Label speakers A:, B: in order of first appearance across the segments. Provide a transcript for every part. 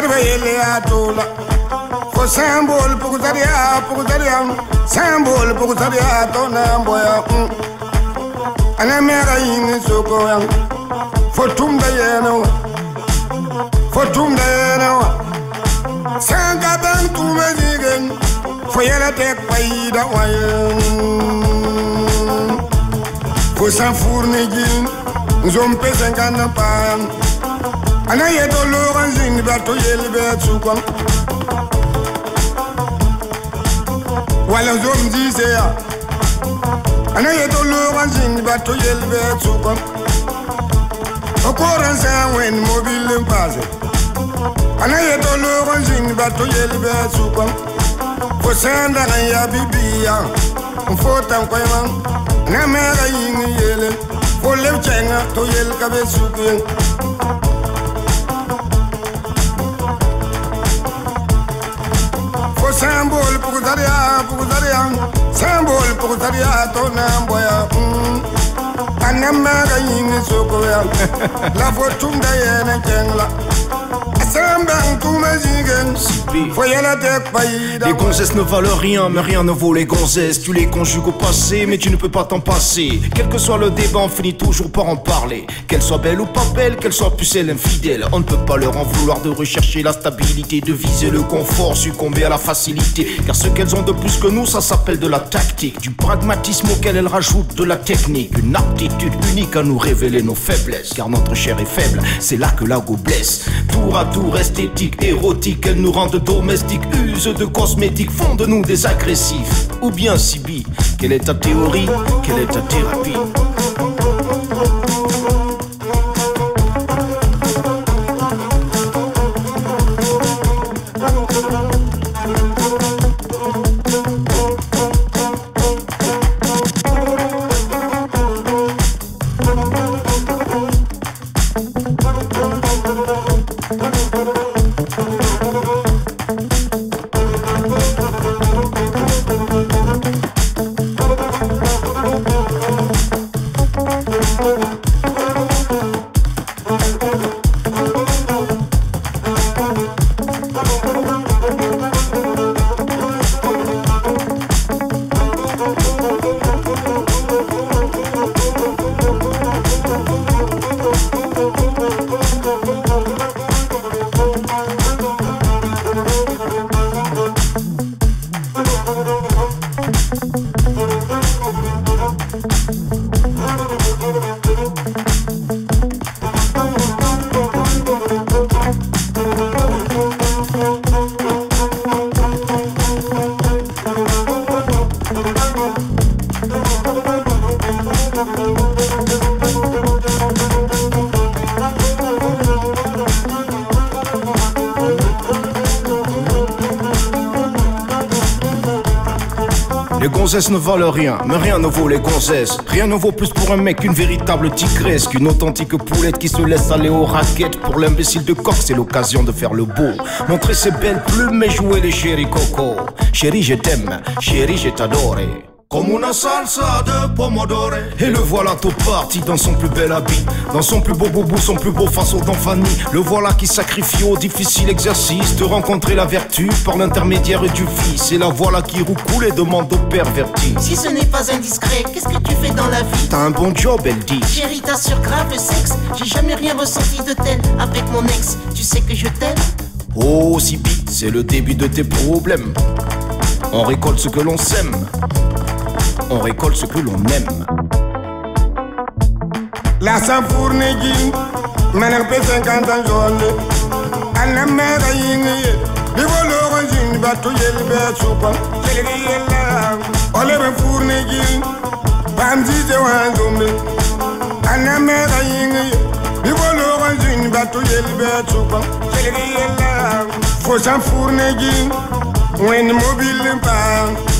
A: sarwele atola ko sambol pukutariya pukutariya mm. sambol pukutariya tona boya ana mera yin ya mm. mm. fo tumda yeno fo tumda yeno sanga bantu tume digen fo yela te payida wayen fo san zompe gin nzom pesen kan pa anaghị etolugo nzindibatu yelibetukwa wala zomziseya anaghị etolugo nzindibatu yelibetukwa okorensewen mobilin paze. Anaghị etolugo nzindibatu yelibetukwa fosendagan ya bibiya mfotankwema na mega yiŋi yele fo leb cɛŋa to yel ka be sukuyen Symbole pour Zaria, pour Zaria. Symbole pour Zaria, ton amboya. Hmm. Anamara yin sokoya. La fortune d'ayana kengla. Les gonzesses
B: ne valent rien, mais rien ne vaut les gonzesses. Tu les conjugues au passé, mais tu ne peux pas t'en passer. Quel que soit le débat, on finit toujours par en parler. Qu'elle soit belle ou pas belle, qu'elle soit pucelle infidèle. On ne peut pas leur en vouloir de rechercher la stabilité, de viser le confort, succomber à la facilité. Car ce qu'elles ont de plus que nous, ça s'appelle de la tactique, du pragmatisme auquel elles rajoutent de la technique. Une aptitude unique à nous révéler nos faiblesses. Car notre chair est faible, c'est là que la go blesse. Tour à tour esthétique, érotique, elles nous rendent domestiques, use de cosmétiques, font de nous des agressifs. Ou bien Sibi, quelle est ta théorie, quelle est ta thérapie? Gonzesses ne valent rien, mais rien ne vaut les gonzesses. Rien ne vaut plus pour un mec qu'une véritable tigresse, qu'une authentique poulette qui se laisse aller aux raquettes. Pour l'imbécile de coq, c'est l'occasion de faire le beau. Montrer ses belles plumes et jouer les chéri coco. Chérie, je t'aime, chérie, je t'adore. Comme une salsa de pomodoro Et le voilà tout parti dans son plus bel habit. Dans son plus beau boubou, son plus beau façon d'enfanie Le voilà qui sacrifie au difficile exercice De rencontrer la vertu par l'intermédiaire du fils Et la voilà qui roucoule et demande au perverti
C: Si ce n'est pas indiscret, qu'est-ce que tu fais dans la vie?
B: T'as un bon job, elle dit.
C: Chérie, t'assures grave le sexe. J'ai jamais rien ressenti de tel avec mon ex. Tu sais que je t'aime?
B: Oh, si c'est le début de tes problèmes. On récolte ce que l'on sème on récolte ce que l'on aime.
A: La sampourne jin, menek pe 50 ans jaune. Anna mera yingi zin batu yel be supa Kelgi yella Ole be Pam ji je wan zombe Anna mera yingi batu yel be supa Kelgi yella Fo mobile pa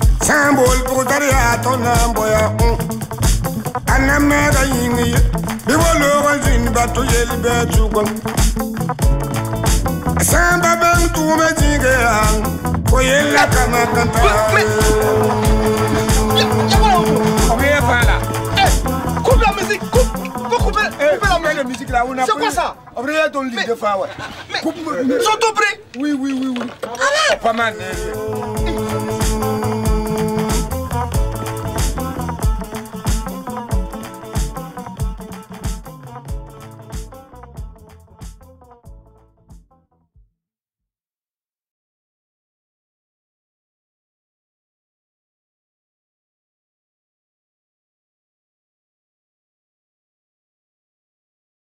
A: boya ye. Bi wolo kan zini batu yeli be chukwa. Samba bang tume jige ang Foye la a C'est quoi
D: ça?
A: On regarde ton lit Mais- de
D: prêts
A: Oui, oui, oui, oui. Pas mal. hein.